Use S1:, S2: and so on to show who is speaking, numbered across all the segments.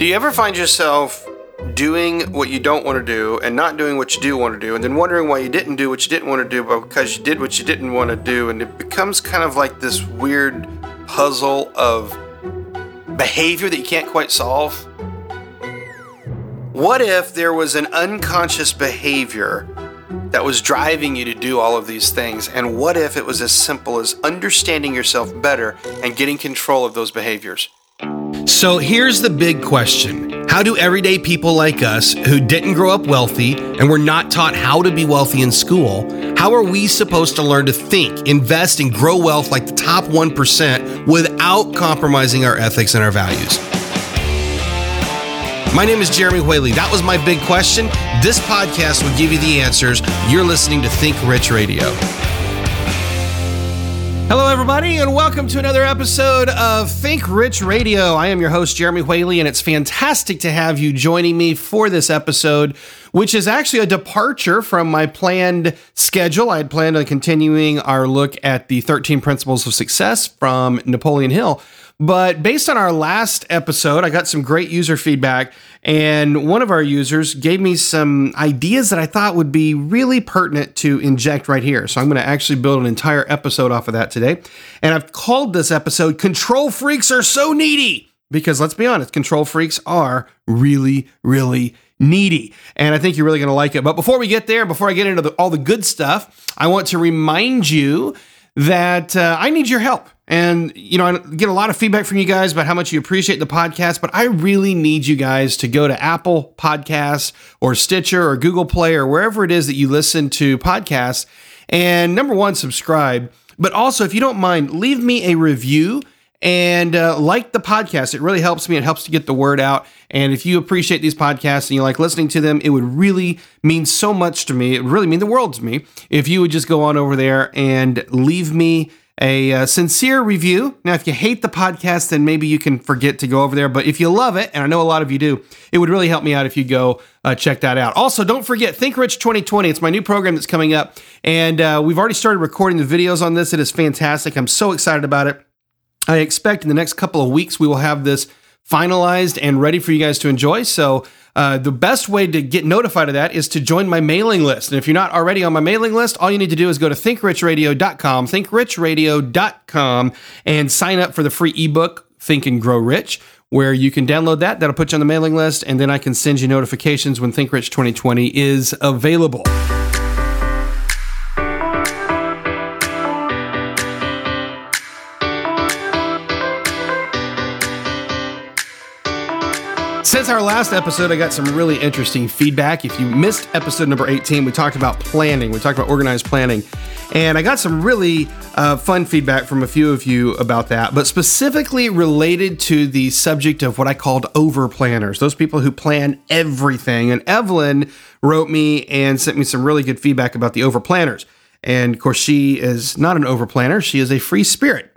S1: Do you ever find yourself doing what you don't want to do and not doing what you do want to do, and then wondering why you didn't do what you didn't want to do, but because you did what you didn't want to do, and it becomes kind of like this weird puzzle of behavior that you can't quite solve? What if there was an unconscious behavior that was driving you to do all of these things? And what if it was as simple as understanding yourself better and getting control of those behaviors?
S2: So here's the big question How do everyday people like us, who didn't grow up wealthy and were not taught how to be wealthy in school, how are we supposed to learn to think, invest, and grow wealth like the top 1% without compromising our ethics and our values? My name is Jeremy Whaley. That was my big question. This podcast will give you the answers. You're listening to Think Rich Radio. Hello, everybody, and welcome to another episode of Think Rich Radio. I am your host, Jeremy Whaley, and it's fantastic to have you joining me for this episode, which is actually a departure from my planned schedule. I had planned on continuing our look at the 13 Principles of Success from Napoleon Hill. But based on our last episode, I got some great user feedback, and one of our users gave me some ideas that I thought would be really pertinent to inject right here. So I'm going to actually build an entire episode off of that today. And I've called this episode Control Freaks Are So Needy. Because let's be honest, control freaks are really, really needy. And I think you're really going to like it. But before we get there, before I get into the, all the good stuff, I want to remind you that uh, I need your help. And, you know, I get a lot of feedback from you guys about how much you appreciate the podcast, but I really need you guys to go to Apple Podcasts or Stitcher or Google Play or wherever it is that you listen to podcasts. And number one, subscribe. But also, if you don't mind, leave me a review and uh, like the podcast. It really helps me. It helps to get the word out. And if you appreciate these podcasts and you like listening to them, it would really mean so much to me. It would really mean the world to me if you would just go on over there and leave me a uh, sincere review. Now, if you hate the podcast, then maybe you can forget to go over there. But if you love it, and I know a lot of you do, it would really help me out if you go uh, check that out. Also, don't forget Think Rich 2020. It's my new program that's coming up, and uh, we've already started recording the videos on this. It is fantastic. I'm so excited about it. I expect in the next couple of weeks we will have this finalized and ready for you guys to enjoy. So uh, the best way to get notified of that is to join my mailing list. And if you're not already on my mailing list, all you need to do is go to thinkrichradios.com, thinkrichradios.com, and sign up for the free ebook, Think and Grow Rich, where you can download that. That'll put you on the mailing list, and then I can send you notifications when Think Rich 2020 is available. Since our last episode, I got some really interesting feedback. If you missed episode number 18, we talked about planning, we talked about organized planning, and I got some really uh, fun feedback from a few of you about that, but specifically related to the subject of what I called over planners, those people who plan everything. And Evelyn wrote me and sent me some really good feedback about the over planners. And of course, she is not an over planner, she is a free spirit.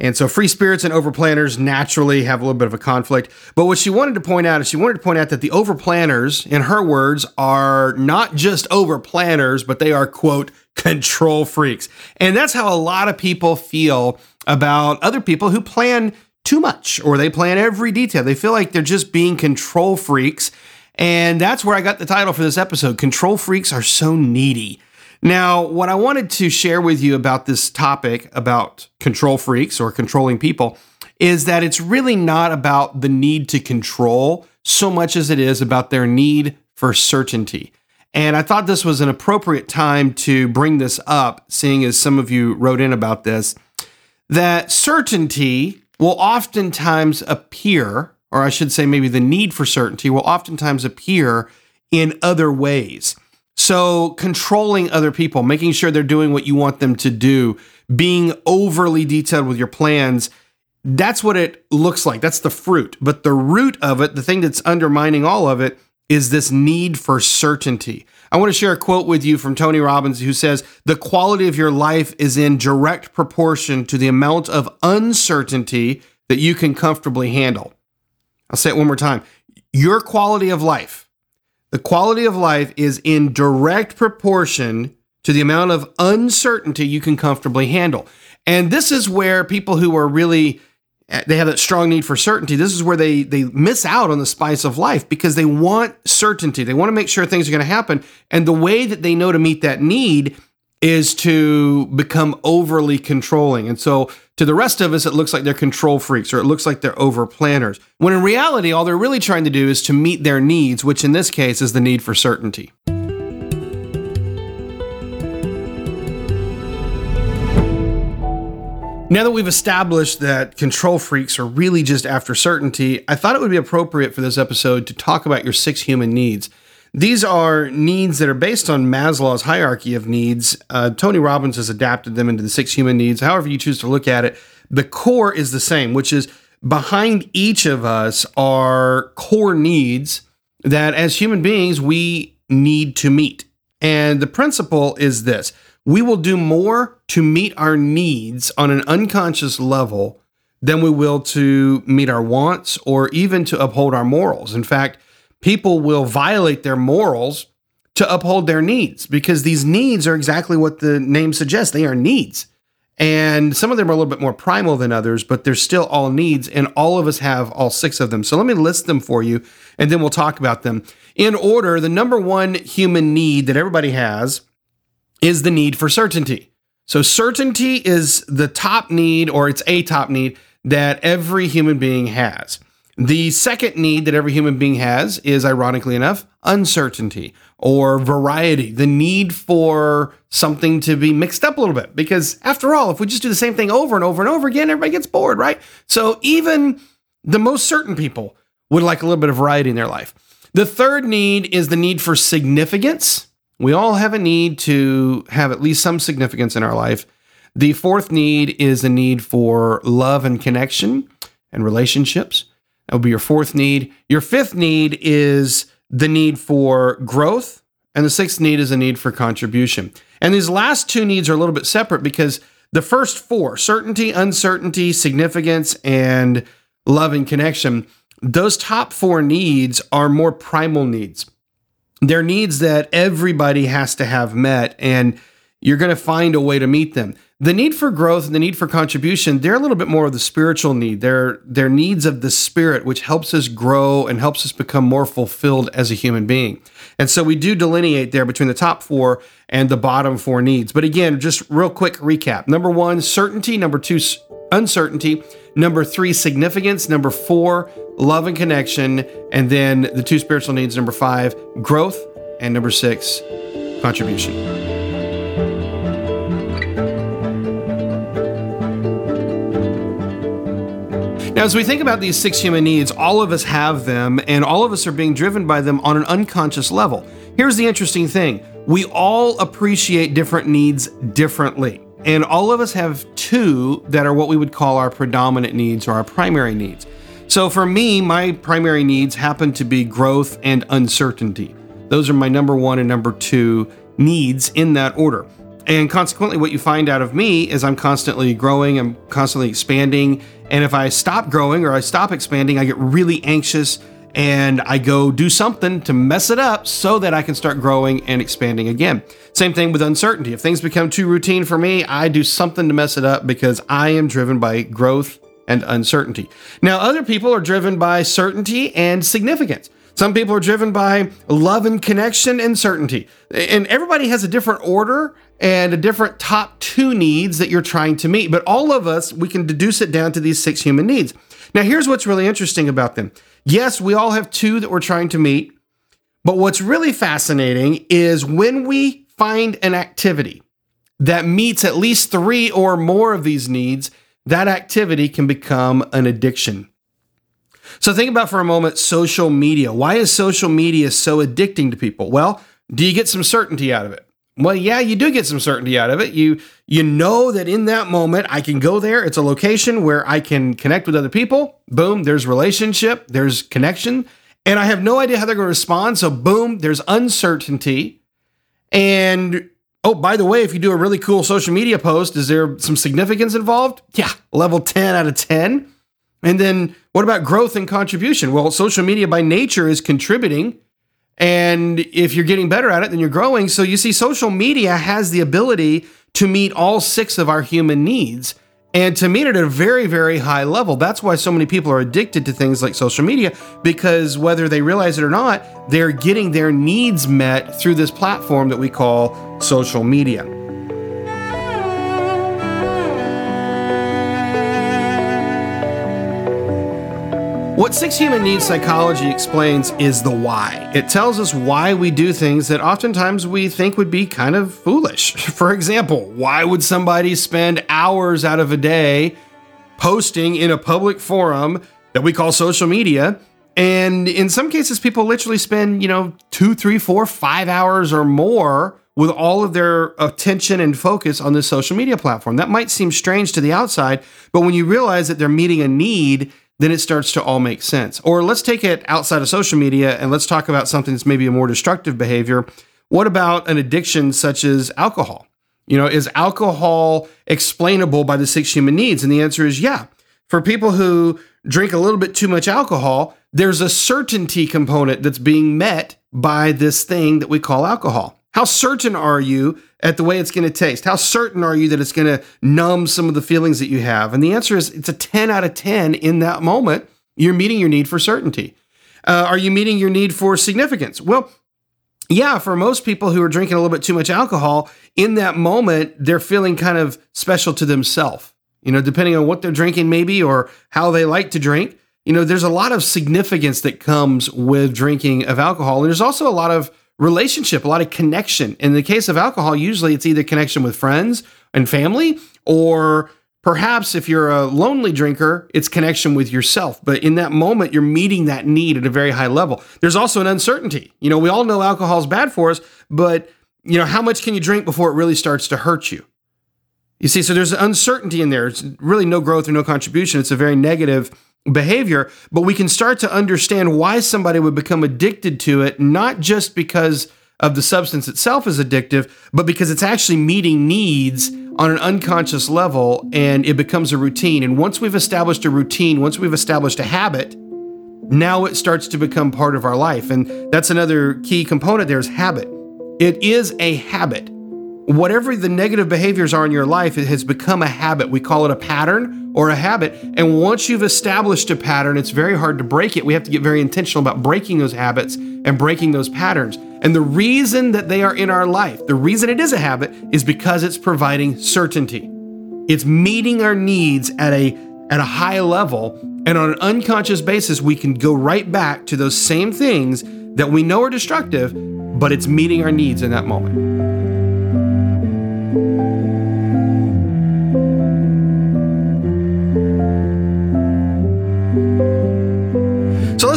S2: And so free spirits and overplanners naturally have a little bit of a conflict. But what she wanted to point out is she wanted to point out that the overplanners, in her words, are not just overplanners, but they are, quote, control freaks. And that's how a lot of people feel about other people who plan too much or they plan every detail. They feel like they're just being control freaks. And that's where I got the title for this episode Control Freaks Are So Needy. Now, what I wanted to share with you about this topic about control freaks or controlling people is that it's really not about the need to control so much as it is about their need for certainty. And I thought this was an appropriate time to bring this up, seeing as some of you wrote in about this, that certainty will oftentimes appear, or I should say, maybe the need for certainty will oftentimes appear in other ways. So, controlling other people, making sure they're doing what you want them to do, being overly detailed with your plans, that's what it looks like. That's the fruit. But the root of it, the thing that's undermining all of it, is this need for certainty. I want to share a quote with you from Tony Robbins who says, The quality of your life is in direct proportion to the amount of uncertainty that you can comfortably handle. I'll say it one more time. Your quality of life the quality of life is in direct proportion to the amount of uncertainty you can comfortably handle. And this is where people who are really they have that strong need for certainty. This is where they they miss out on the spice of life because they want certainty. They want to make sure things are going to happen, and the way that they know to meet that need is to become overly controlling. And so to the rest of us, it looks like they're control freaks or it looks like they're over planners. When in reality, all they're really trying to do is to meet their needs, which in this case is the need for certainty. Now that we've established that control freaks are really just after certainty, I thought it would be appropriate for this episode to talk about your six human needs. These are needs that are based on Maslow's hierarchy of needs. Uh, Tony Robbins has adapted them into the six human needs. However, you choose to look at it, the core is the same, which is behind each of us are core needs that as human beings we need to meet. And the principle is this we will do more to meet our needs on an unconscious level than we will to meet our wants or even to uphold our morals. In fact, people will violate their morals to uphold their needs because these needs are exactly what the name suggests they are needs. And some of them are a little bit more primal than others, but they're still all needs, and all of us have all six of them. So let me list them for you, and then we'll talk about them. In order, the number one human need that everybody has is the need for certainty. So, certainty is the top need, or it's a top need that every human being has. The second need that every human being has is, ironically enough, uncertainty or variety, the need for something to be mixed up a little bit. Because after all, if we just do the same thing over and over and over again, everybody gets bored, right? So even the most certain people would like a little bit of variety in their life. The third need is the need for significance. We all have a need to have at least some significance in our life. The fourth need is the need for love and connection and relationships. That would be your fourth need. Your fifth need is the need for growth. And the sixth need is a need for contribution. And these last two needs are a little bit separate because the first four certainty, uncertainty, significance, and love and connection those top four needs are more primal needs. They're needs that everybody has to have met, and you're going to find a way to meet them. The need for growth and the need for contribution, they're a little bit more of the spiritual need. They're, they're needs of the spirit, which helps us grow and helps us become more fulfilled as a human being. And so we do delineate there between the top four and the bottom four needs. But again, just real quick recap. Number one, certainty. Number two, uncertainty. Number three, significance. Number four, love and connection. And then the two spiritual needs. Number five, growth. And number six, contribution. Now, as we think about these six human needs, all of us have them, and all of us are being driven by them on an unconscious level. Here's the interesting thing we all appreciate different needs differently. And all of us have two that are what we would call our predominant needs or our primary needs. So for me, my primary needs happen to be growth and uncertainty. Those are my number one and number two needs in that order. And consequently, what you find out of me is I'm constantly growing, I'm constantly expanding. And if I stop growing or I stop expanding, I get really anxious and I go do something to mess it up so that I can start growing and expanding again. Same thing with uncertainty. If things become too routine for me, I do something to mess it up because I am driven by growth and uncertainty. Now, other people are driven by certainty and significance. Some people are driven by love and connection and certainty. And everybody has a different order and a different top two needs that you're trying to meet. But all of us, we can deduce it down to these six human needs. Now, here's what's really interesting about them. Yes, we all have two that we're trying to meet. But what's really fascinating is when we find an activity that meets at least three or more of these needs, that activity can become an addiction. So think about for a moment social media. Why is social media so addicting to people? Well, do you get some certainty out of it? Well, yeah, you do get some certainty out of it. You you know that in that moment I can go there. It's a location where I can connect with other people. Boom, there's relationship, there's connection, and I have no idea how they're going to respond. So boom, there's uncertainty. And oh, by the way, if you do a really cool social media post, is there some significance involved? Yeah, level 10 out of 10. And then what about growth and contribution? Well, social media by nature is contributing and if you're getting better at it, then you're growing. So you see, social media has the ability to meet all six of our human needs. and to meet it at a very, very high level. That's why so many people are addicted to things like social media, because whether they realize it or not, they're getting their needs met through this platform that we call social media. What Six Human Needs Psychology explains is the why. It tells us why we do things that oftentimes we think would be kind of foolish. For example, why would somebody spend hours out of a day posting in a public forum that we call social media? And in some cases, people literally spend, you know, two, three, four, five hours or more with all of their attention and focus on this social media platform. That might seem strange to the outside, but when you realize that they're meeting a need, then it starts to all make sense. Or let's take it outside of social media and let's talk about something that's maybe a more destructive behavior. What about an addiction such as alcohol? You know, is alcohol explainable by the six human needs? And the answer is yeah. For people who drink a little bit too much alcohol, there's a certainty component that's being met by this thing that we call alcohol. How certain are you at the way it's going to taste? How certain are you that it's going to numb some of the feelings that you have? And the answer is it's a 10 out of 10 in that moment. You're meeting your need for certainty. Uh, are you meeting your need for significance? Well, yeah, for most people who are drinking a little bit too much alcohol, in that moment, they're feeling kind of special to themselves. You know, depending on what they're drinking, maybe, or how they like to drink. You know, there's a lot of significance that comes with drinking of alcohol. And there's also a lot of relationship, a lot of connection. In the case of alcohol, usually it's either connection with friends and family, or perhaps if you're a lonely drinker, it's connection with yourself. But in that moment, you're meeting that need at a very high level. There's also an uncertainty. You know, we all know alcohol is bad for us, but you know, how much can you drink before it really starts to hurt you? You see, so there's uncertainty in there. It's really no growth or no contribution. It's a very negative behavior, but we can start to understand why somebody would become addicted to it, not just because of the substance itself is addictive, but because it's actually meeting needs on an unconscious level and it becomes a routine. And once we've established a routine, once we've established a habit, now it starts to become part of our life. And that's another key component there is habit. It is a habit whatever the negative behaviors are in your life, it has become a habit. We call it a pattern or a habit. And once you've established a pattern, it's very hard to break it. We have to get very intentional about breaking those habits and breaking those patterns. And the reason that they are in our life, the reason it is a habit, is because it's providing certainty. It's meeting our needs at a at a high level, and on an unconscious basis, we can go right back to those same things that we know are destructive, but it's meeting our needs in that moment.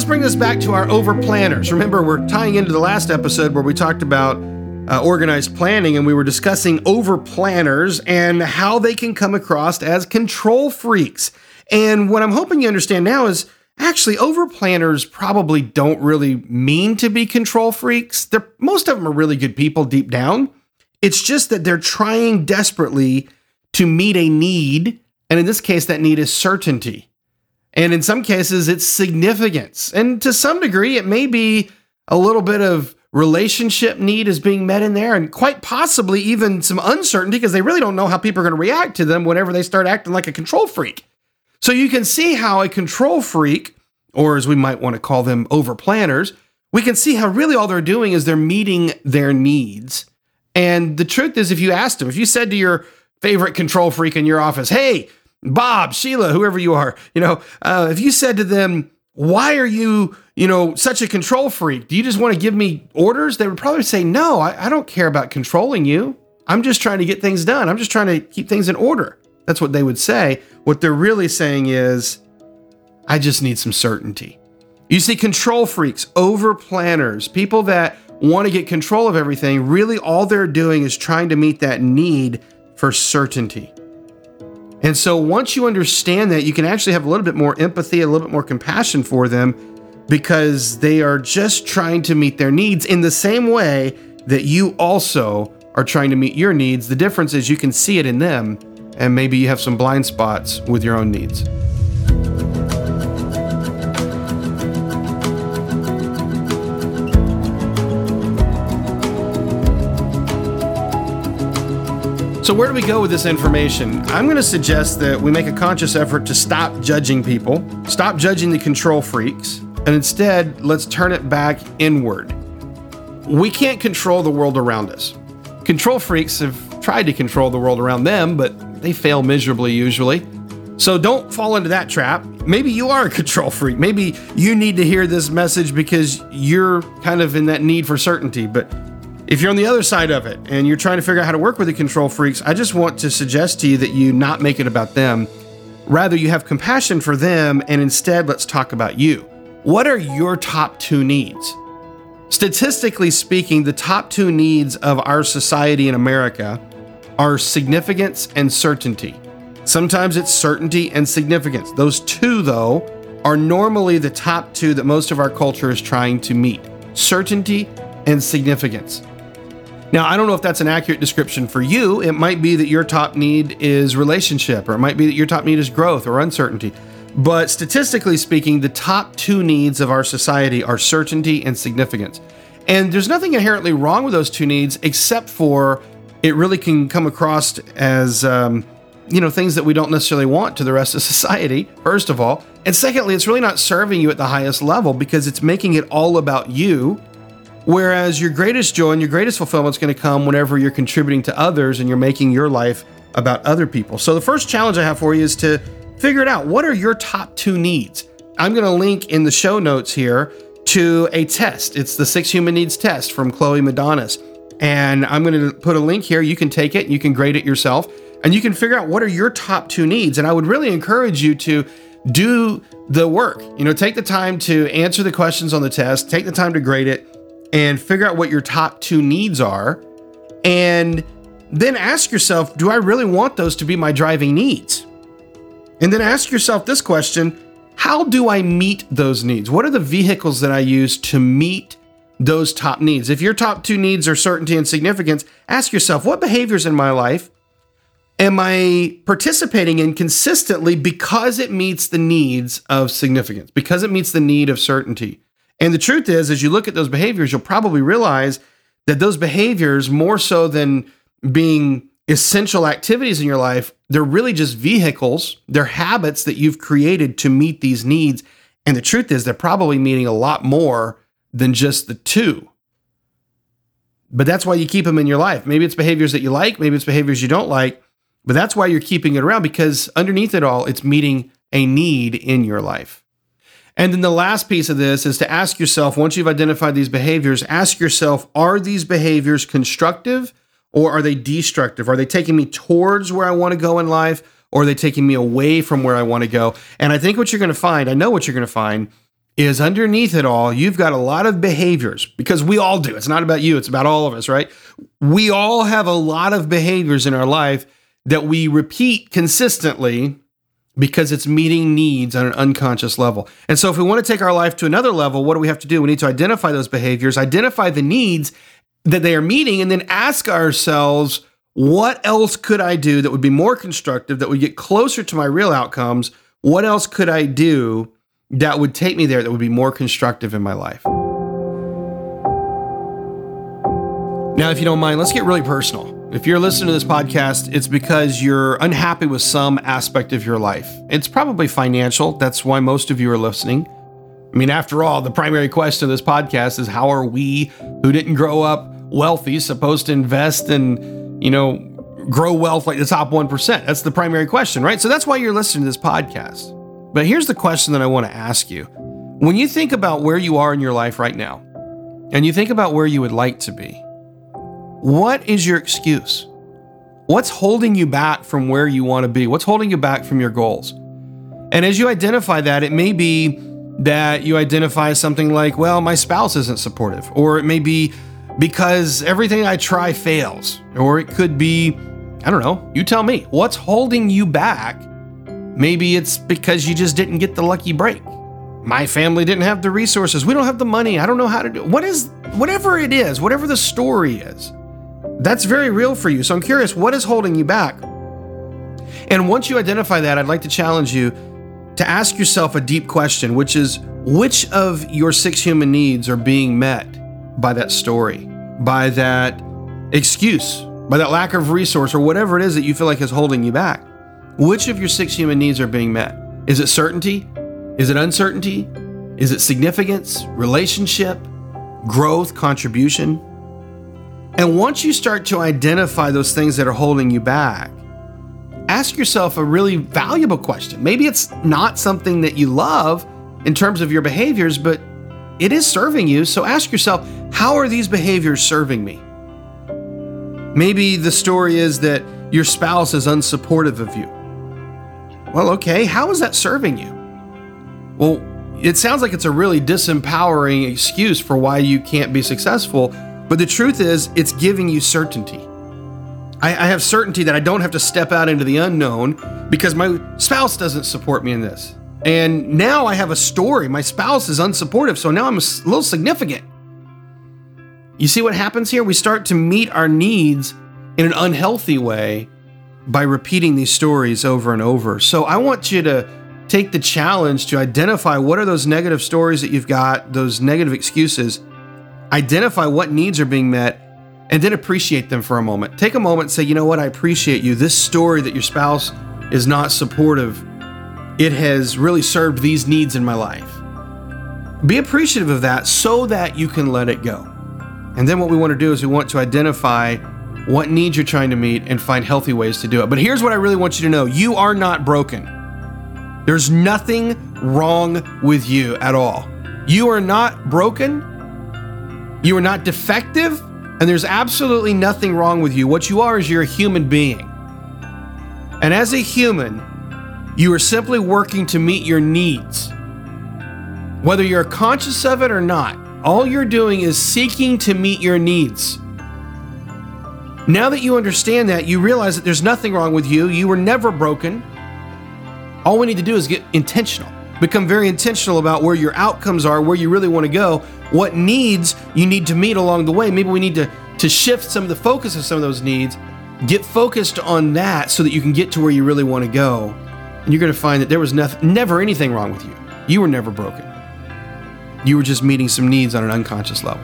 S2: Bring this back to our over planners. Remember, we're tying into the last episode where we talked about uh, organized planning and we were discussing over planners and how they can come across as control freaks. And what I'm hoping you understand now is actually over planners probably don't really mean to be control freaks. They're, most of them are really good people deep down. It's just that they're trying desperately to meet a need. And in this case, that need is certainty. And in some cases, it's significance. And to some degree, it may be a little bit of relationship need is being met in there, and quite possibly even some uncertainty because they really don't know how people are going to react to them whenever they start acting like a control freak. So you can see how a control freak, or as we might want to call them, over planners, we can see how really all they're doing is they're meeting their needs. And the truth is, if you asked them, if you said to your favorite control freak in your office, hey, Bob, Sheila, whoever you are, you know, uh, if you said to them, why are you, you know, such a control freak? Do you just want to give me orders? They would probably say, no, I, I don't care about controlling you. I'm just trying to get things done. I'm just trying to keep things in order. That's what they would say. What they're really saying is, I just need some certainty. You see, control freaks, over planners, people that want to get control of everything, really all they're doing is trying to meet that need for certainty. And so once you understand that, you can actually have a little bit more empathy, a little bit more compassion for them because they are just trying to meet their needs in the same way that you also are trying to meet your needs. The difference is you can see it in them, and maybe you have some blind spots with your own needs. So, where do we go with this information? I'm going to suggest that we make a conscious effort to stop judging people, stop judging the control freaks, and instead, let's turn it back inward. We can't control the world around us. Control freaks have tried to control the world around them, but they fail miserably usually. So don't fall into that trap. Maybe you are a control freak. Maybe you need to hear this message because you're kind of in that need for certainty. But if you're on the other side of it and you're trying to figure out how to work with the control freaks, I just want to suggest to you that you not make it about them. Rather, you have compassion for them and instead let's talk about you. What are your top two needs? Statistically speaking, the top two needs of our society in America are significance and certainty. Sometimes it's certainty and significance. Those two, though, are normally the top two that most of our culture is trying to meet certainty and significance. Now, I don't know if that's an accurate description for you. It might be that your top need is relationship, or it might be that your top need is growth or uncertainty. But statistically speaking, the top two needs of our society are certainty and significance. And there's nothing inherently wrong with those two needs, except for it really can come across as um, you know, things that we don't necessarily want to the rest of society, first of all. And secondly, it's really not serving you at the highest level because it's making it all about you. Whereas your greatest joy and your greatest fulfillment is going to come whenever you're contributing to others and you're making your life about other people. So the first challenge I have for you is to figure it out. What are your top two needs? I'm going to link in the show notes here to a test. It's the six human needs test from Chloe Madanes. And I'm going to put a link here. You can take it, you can grade it yourself and you can figure out what are your top two needs. And I would really encourage you to do the work. You know, take the time to answer the questions on the test, take the time to grade it, and figure out what your top two needs are. And then ask yourself, do I really want those to be my driving needs? And then ask yourself this question How do I meet those needs? What are the vehicles that I use to meet those top needs? If your top two needs are certainty and significance, ask yourself, what behaviors in my life am I participating in consistently because it meets the needs of significance, because it meets the need of certainty? And the truth is, as you look at those behaviors, you'll probably realize that those behaviors, more so than being essential activities in your life, they're really just vehicles, they're habits that you've created to meet these needs. And the truth is, they're probably meeting a lot more than just the two. But that's why you keep them in your life. Maybe it's behaviors that you like, maybe it's behaviors you don't like. But that's why you're keeping it around because underneath it all, it's meeting a need in your life. And then the last piece of this is to ask yourself once you've identified these behaviors, ask yourself are these behaviors constructive or are they destructive? Are they taking me towards where I want to go in life or are they taking me away from where I want to go? And I think what you're going to find, I know what you're going to find, is underneath it all, you've got a lot of behaviors because we all do. It's not about you, it's about all of us, right? We all have a lot of behaviors in our life that we repeat consistently because it's meeting needs on an unconscious level. And so, if we want to take our life to another level, what do we have to do? We need to identify those behaviors, identify the needs that they are meeting, and then ask ourselves, what else could I do that would be more constructive, that would get closer to my real outcomes? What else could I do that would take me there that would be more constructive in my life? Now, if you don't mind, let's get really personal. If you're listening to this podcast, it's because you're unhappy with some aspect of your life. It's probably financial. That's why most of you are listening. I mean, after all, the primary question of this podcast is how are we who didn't grow up wealthy supposed to invest and, you know, grow wealth like the top 1%? That's the primary question, right? So that's why you're listening to this podcast. But here's the question that I want to ask you. When you think about where you are in your life right now, and you think about where you would like to be, what is your excuse? What's holding you back from where you want to be? What's holding you back from your goals? And as you identify that, it may be that you identify something like, well, my spouse isn't supportive, or it may be because everything I try fails, or it could be, I don't know, you tell me, what's holding you back? Maybe it's because you just didn't get the lucky break. My family didn't have the resources. We don't have the money. I don't know how to do it. What is, whatever it is, whatever the story is, that's very real for you. So I'm curious, what is holding you back? And once you identify that, I'd like to challenge you to ask yourself a deep question, which is which of your six human needs are being met by that story, by that excuse, by that lack of resource, or whatever it is that you feel like is holding you back, which of your six human needs are being met? Is it certainty? Is it uncertainty? Is it significance, relationship, growth, contribution? And once you start to identify those things that are holding you back, ask yourself a really valuable question. Maybe it's not something that you love in terms of your behaviors, but it is serving you. So ask yourself, how are these behaviors serving me? Maybe the story is that your spouse is unsupportive of you. Well, okay, how is that serving you? Well, it sounds like it's a really disempowering excuse for why you can't be successful, but the truth is, it's giving you certainty. I, I, have certainty that I don't have to step out into the unknown because my spouse doesn't support me in this. And now I have a story. My spouse is unsupportive, so now I'm a little significant. You see what happens here? We start to meet our needs in an unhealthy way by repeating these stories over and over. So I want you to take the challenge to identify what are those negative stories that you've got, those negative excuses, identify what needs are being met, and then appreciate them for a moment. Take a moment say, you know what, I appreciate you. This story that your spouse is not supportive, it has really served these needs in my life. Be appreciative of that so that you can let it go. And then what we want to do is we want to identify what needs you're trying to meet and find healthy ways to do it. But here's what I really want you to know you are not broken. There's nothing wrong with you at all. You are not broken. You are not defective. And there's absolutely nothing wrong with you. What you are is you're a human being. And as a human, you are simply working to meet your needs. Whether you're conscious of it or not, all you're doing is seeking to meet your needs. Now that you understand that, you realize that there's nothing wrong with you. You were never broken. All we need to do is get intentional. Become very intentional about where your outcomes are, where you really want to go, what needs you need to meet along the way. Maybe we need to, to shift some of the focus of some of those needs. Get focused on that so that you can get to where you really want to go. And you're going to find that there was nef- never anything wrong with you. You were never broken. You were just meeting some needs on an unconscious level.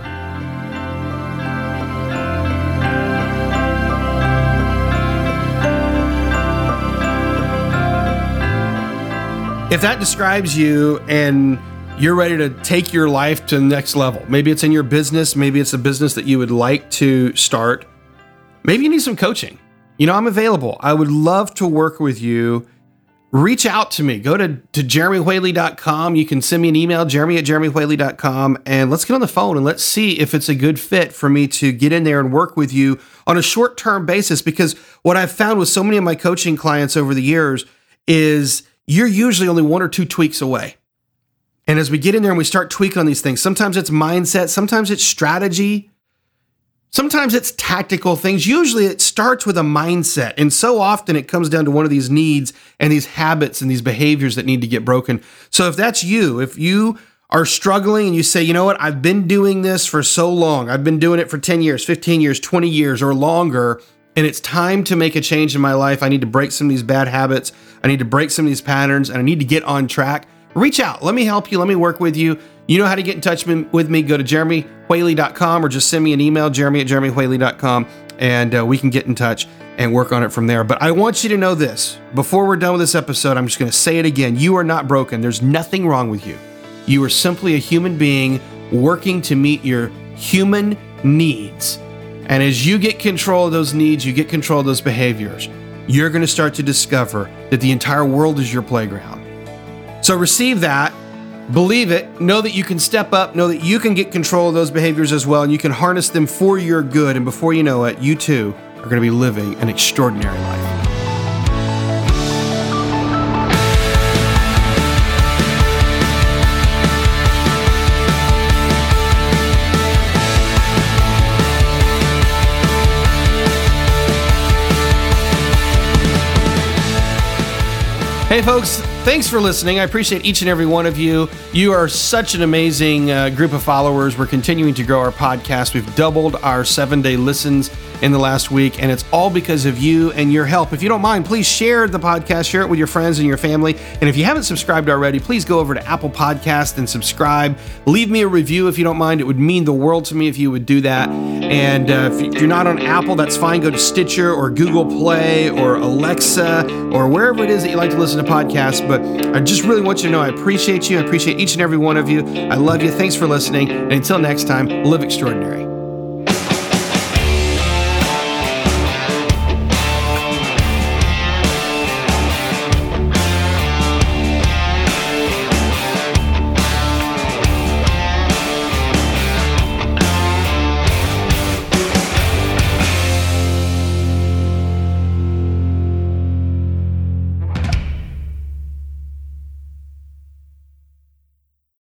S2: If that describes you and you're ready to take your life to the next level, maybe it's in your business, maybe it's a business that you would like to start, maybe you need some coaching. You know, I'm available. I would love to work with you. Reach out to me. Go to, to jeremywhaley.com. You can send me an email, jeremy at jeremywhaley.com, and let's get on the phone and let's see if it's a good fit for me to get in there and work with you on a short term basis. Because what I've found with so many of my coaching clients over the years is you're usually only one or two tweaks away. And as we get in there and we start tweaking on these things, sometimes it's mindset, sometimes it's strategy, sometimes it's tactical things. Usually it starts with a mindset. And so often it comes down to one of these needs and these habits and these behaviors that need to get broken. So if that's you, if you are struggling and you say, you know what, I've been doing this for so long, I've been doing it for 10 years, 15 years, 20 years, or longer and it's time to make a change in my life. I need to break some of these bad habits. I need to break some of these patterns and I need to get on track. Reach out. Let me help you. Let me work with you. You know how to get in touch with me. Go to jeremywhaley.com or just send me an email, jeremy at jeremywhaley.com, and uh, we can get in touch and work on it from there. But I want you to know this before we're done with this episode, I'm just going to say it again. You are not broken. There's nothing wrong with you. You are simply a human being working to meet your human needs. And as you get control of those needs, you get control of those behaviors, you're going to start to discover that the entire world is your playground. So receive that, believe it, know that you can step up, know that you can get control of those behaviors as well, and you can harness them for your good. And before you know it, you too are going to be living an extraordinary life. Hey, folks, thanks for listening. I appreciate each and every one of you. You are such an amazing uh, group of followers. We're continuing to grow our podcast. We've doubled our seven day listens in the last week, and it's all because of you and your help. If you don't mind, please share the podcast, share it with your friends and your family. And if you haven't subscribed already, please go over to Apple Podcast and subscribe. Leave me a review if you don't mind. It would mean the world to me if you would do that. And uh, if you're not on Apple, that's fine. Go to Stitcher or Google Play or Alexa or wherever it is that you like to listen to podcasts. But I just really want you to know I appreciate you. I appreciate each and every one of you. I love you. Thanks for listening. And until next time, live extraordinary.